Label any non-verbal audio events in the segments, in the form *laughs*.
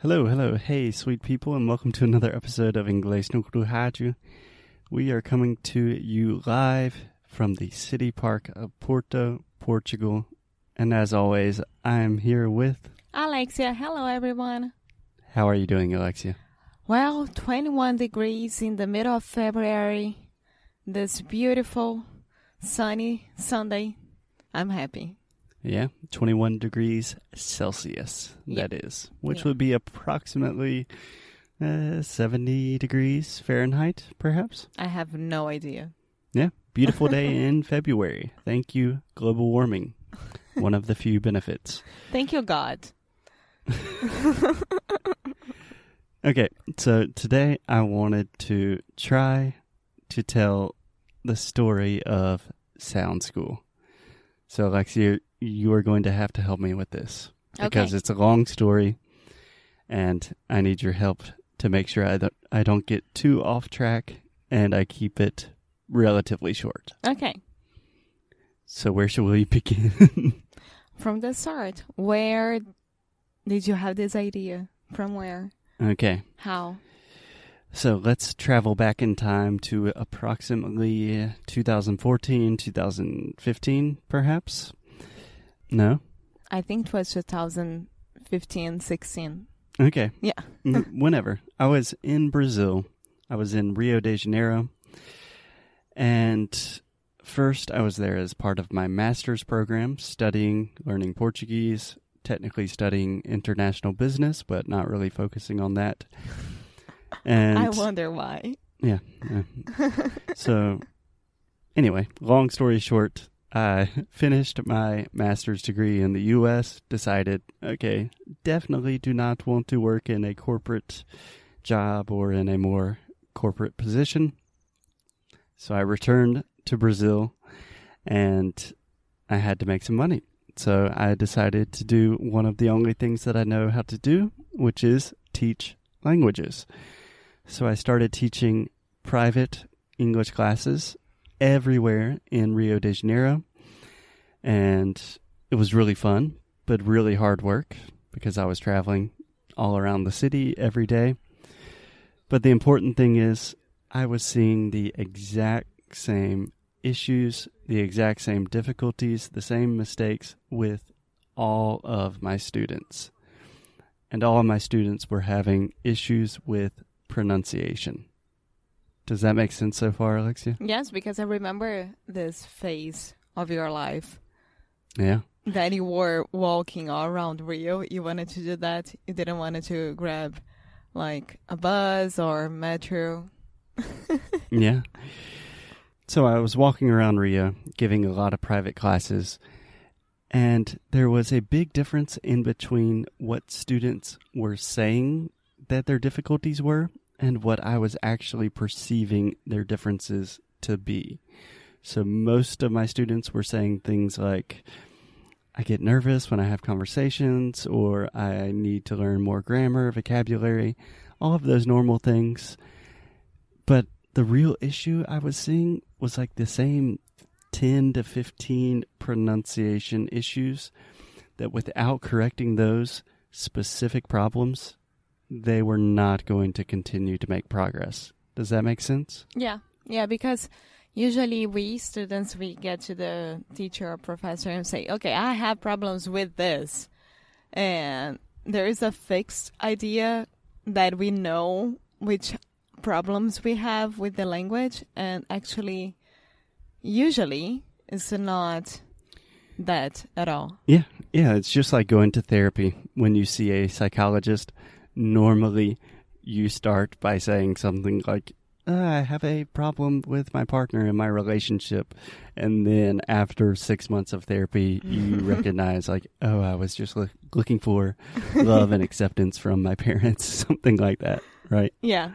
Hello, hello, hey, sweet people, and welcome to another episode of Inglês no Rádio. We are coming to you live from the city park of Porto, Portugal. And as always, I am here with. Alexia, hello everyone. How are you doing, Alexia? Well, 21 degrees in the middle of February. This beautiful, sunny Sunday. I'm happy. Yeah, 21 degrees Celsius, that is, which Yeah. would be approximately uh, 70 degrees Fahrenheit, perhaps. I have no idea. Yeah, beautiful day *laughs* in February. Thank you, global warming. One of the few benefits. *laughs* Thank you, God. *laughs* Okay, so today I wanted to try to tell the story of Sound School. So, Alexia, you are going to have to help me with this because Okay. it's a long story, and I need your help to make sure I don't, I don't get too off track and I keep it relatively short. Okay. So, where should we *laughs* begin? From the start, where did you have this idea? From where? okay. How? So let's travel back in time to approximately uh, 2014, 2015, perhaps? No? I think it was 2015, 16. Okay. Yeah. Whenever. I was in Brazil. I was in Rio de Janeiro. And first, I was there as part of my master's program, studying, learning Portuguese, technically studying international business, but not really focusing on that. *laughs* And I wonder why. Yeah. yeah. so, anyway, long story short, I *laughs* finished my master's degree in the U.S., decided, okay, definitely do not want to work in a corporate job or in a more corporate position. So I returned to Brazil and I had to make some money. So I decided to do one of the only things that I know how to do, which is teach languages. So I started teaching private English classes everywhere in Rio de Janeiro. And it was really fun, but really hard work because I was traveling all around the city every day. But the important thing is, I was seeing the exact same issues, the exact same difficulties, the same mistakes with all of my students. And all of my students were having issues with pronunciation. Does that make sense so far, Alexia? Yes, because I remember this phase of your life Yeah. that you were walking all around Rio. You wanted to do that. You didn't want to grab like a bus or metro. *laughs* yeah. So I was walking around Rio giving a lot of private classes, and there was a big difference in between what students were saying that their difficulties were and what I was actually perceiving their differences to be. So most of my students were saying things like, I get nervous when I have conversations, or I need to learn more grammar, vocabulary, all of those normal things. But the real issue I was seeing was like the same 10 to 15 pronunciation issues that without correcting those specific problems, they were not going to continue to make progress. Does that make sense? Yeah, yeah, because usually we students we get to the teacher or professor and say, "Okay, I have problems with this," and there is a fixed idea that we know which problems we have with the language, and actually, usually it's not that at all. Yeah, yeah, it's just like going to therapy. When you see a psychologist, normally you start by saying something like, "Uh, I have a problem with my partner in my relationship. And then after six months of therapy, you *laughs* recognize, like, oh, I was just loo- looking for love and acceptance from my parents, *laughs* something like that, right? Yeah,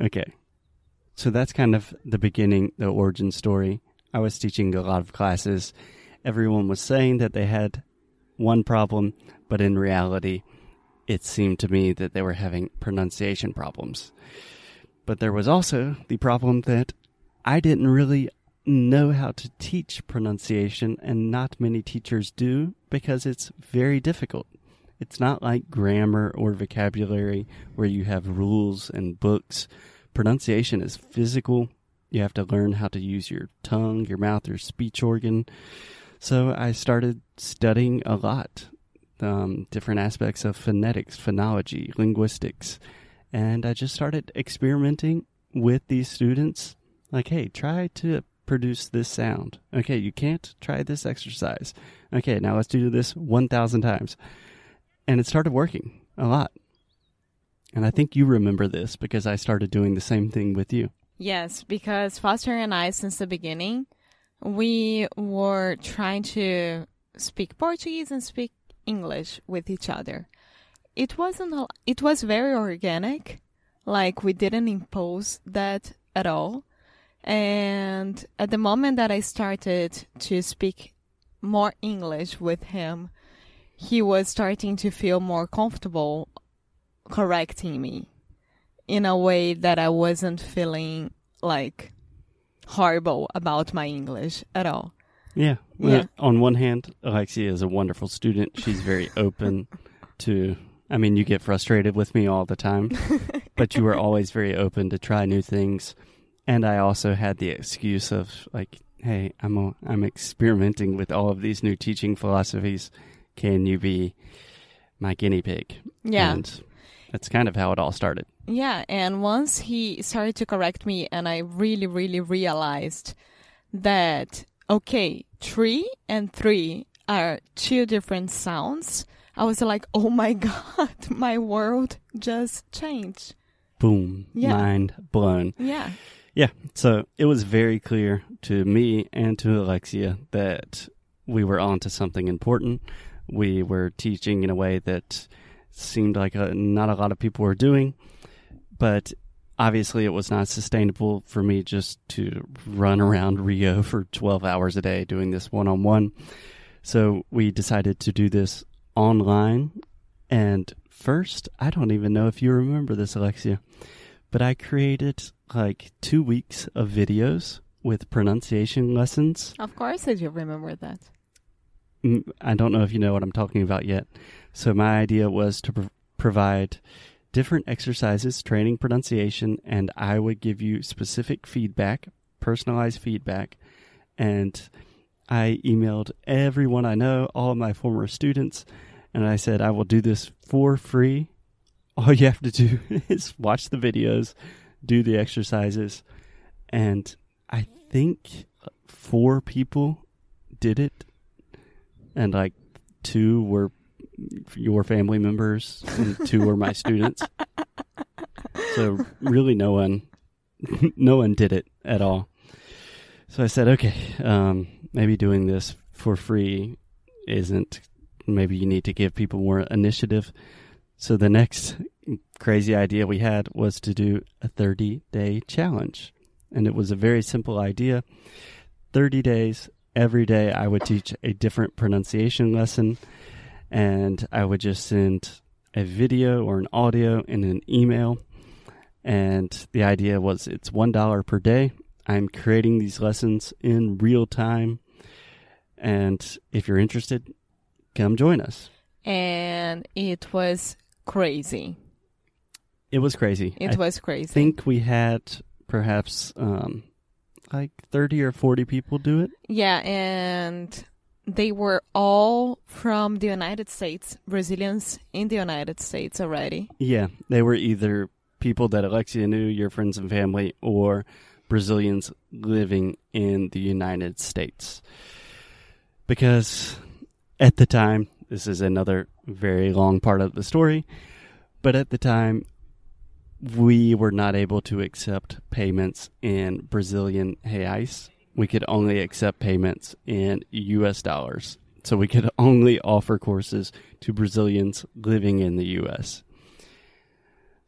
Okay. So that's kind of the beginning, the origin story. I was teaching a lot of classes. Everyone was saying that they had one problem, but in reality, it seemed to me that they were having pronunciation problems. But there was also the problem that I didn't really know how to teach pronunciation, and not many teachers do because it's very difficult. It's not like grammar or vocabulary where you have rules and books. Pronunciation is physical. You have to learn how to use your tongue, your mouth, your speech organ. So I started studying a lot, um, different aspects of phonetics, phonology, linguistics, and I just started experimenting with these students. Like, hey, try to produce this sound. Okay, you can't try this exercise. Okay, now let's do this 1,000 times. And it started working a lot. And I think you remember this because I started doing the same thing with you. Yes, because Foster and I, since the beginning, we were trying to speak Portuguese and speak English with each other. It wasn't. A, it was very organic. Like we didn't impose that at all. And at the moment that I started to speak more English with him, he was starting to feel more comfortable correcting me in a way that I wasn't feeling like horrible about my English at all. Yeah. Well, Yeah. On one hand, Alexia is a wonderful student. She's very open to. I mean, you get frustrated with me all the time, *laughs* but you were always very open to try new things. And I also had the excuse of like, hey, I'm a, I'm experimenting with all of these new teaching philosophies. Can you be my guinea pig? Yeah. And that's kind of how it all started. Yeah, and once he started to correct me, and I really, really realized that, okay, three and three are two different sounds, I was like, oh my *laughs* God, my world just changed. Boom. Yeah. Mind blown. Yeah. Yeah, so it was very clear to me and to Alexia that we were onto something important. We were teaching in a way that seemed like a, not a lot of people were doing, but obviously it was not sustainable for me just to run around Rio for 12 hours a day doing this one on one. So we decided to do this online. And first, I don't even know if you remember this, Alexia, but I created like two weeks of videos with pronunciation lessons. Of course, I do remember that. Mm, I don't know if you know what I'm talking about yet. So my idea was to pro- provide different exercises, training pronunciation, and I would give you specific feedback, personalized feedback, and I emailed everyone I know, all of my former students, and I said I will do this for free. All you have to do *laughs* is watch the videos, do the exercises, and I think four people did it. And like two were your family members and two were my students. So really no one *laughs* no one did it at all. So i said okay um, maybe doing this for free isn't maybe you need to give people more initiative so the next crazy idea we had was to do a 30 day challenge and it was a very simple idea 30 days every day I would teach a different pronunciation lesson and I would just send a video or an audio in an email. And the idea was it's $1 per day. I'm creating these lessons in real time. And if you're interested, come join us. And it was crazy. It was crazy. It I was crazy. I think we had perhaps um, like 30 or 40 people do it. Yeah, and they were all from the United States, Brazilians in the United States already. Yeah, they were either people that Alexia knew, your friends and family, or Brazilians living in the United States. Because at the time, this is another very long part of the story, but at the time, we were not able to accept payments in Brazilian reais. We could only accept payments in US dollars. So we could *laughs* only offer courses to Brazilians living in the US.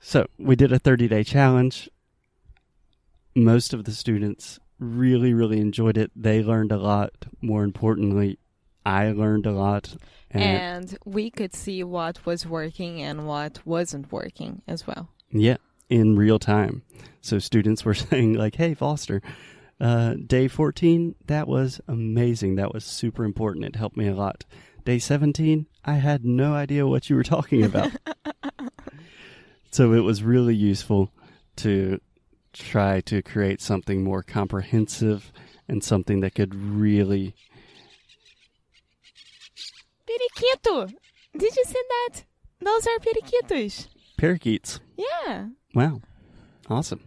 So we did a 30 day challenge. Most of the students really, really enjoyed it. They learned a lot. More importantly, I learned a lot. And we could see what was working and what wasn't working as well. Yeah, in real time. So students were *laughs* saying like, "Hey, Foster, uh, day 14, that was amazing. That was super important. It helped me a lot. day 17, I had no idea what you were talking about. *laughs* so it was really useful to try to create something more comprehensive and something that could really. Periquito! Did you see that? Those are periquitos. Parakeets. Yeah. Wow. Awesome.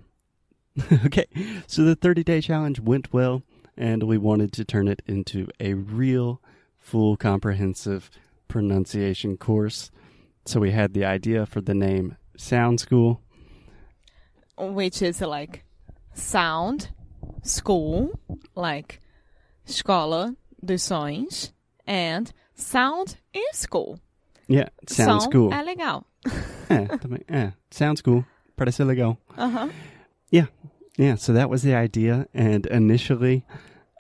*laughs* okay, so the 30 day challenge went well, and we wanted to turn it into a real, full, comprehensive pronunciation course. So we had the idea for the name Sound School. Which is like sound, school, like escola dos sons, and sound in school. *laughs* Yeah, Sound School. é legal. é, também, é, Sound School. Parece legal. Uh-huh. Yeah, yeah. So that was the idea, and initially,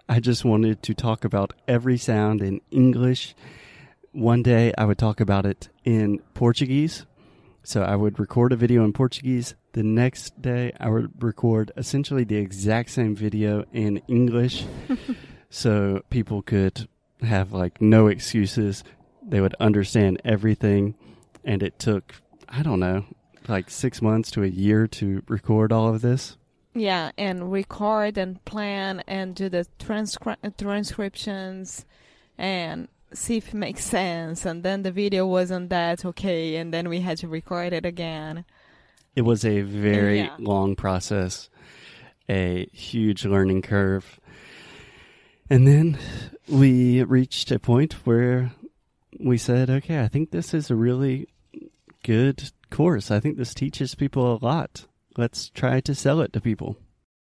I just wanted to talk about every sound in English. One day, I would talk about it in Portuguese. So I would record a video in Portuguese. The next day, I would record essentially the exact same video in English, *laughs* so people could have like no excuses. They would understand everything, and it took I don't know like six months to a year to record all of this. Yeah, and record and plan and do the transcri- transcriptions and see if it makes sense. And then the video wasn't that okay, and then we had to record it again. It was a very Yeah. long process, a huge learning curve. And then we reached a point where we said, okay, I think this is a really good course. I think this teaches people a lot. Let's try to sell it to people.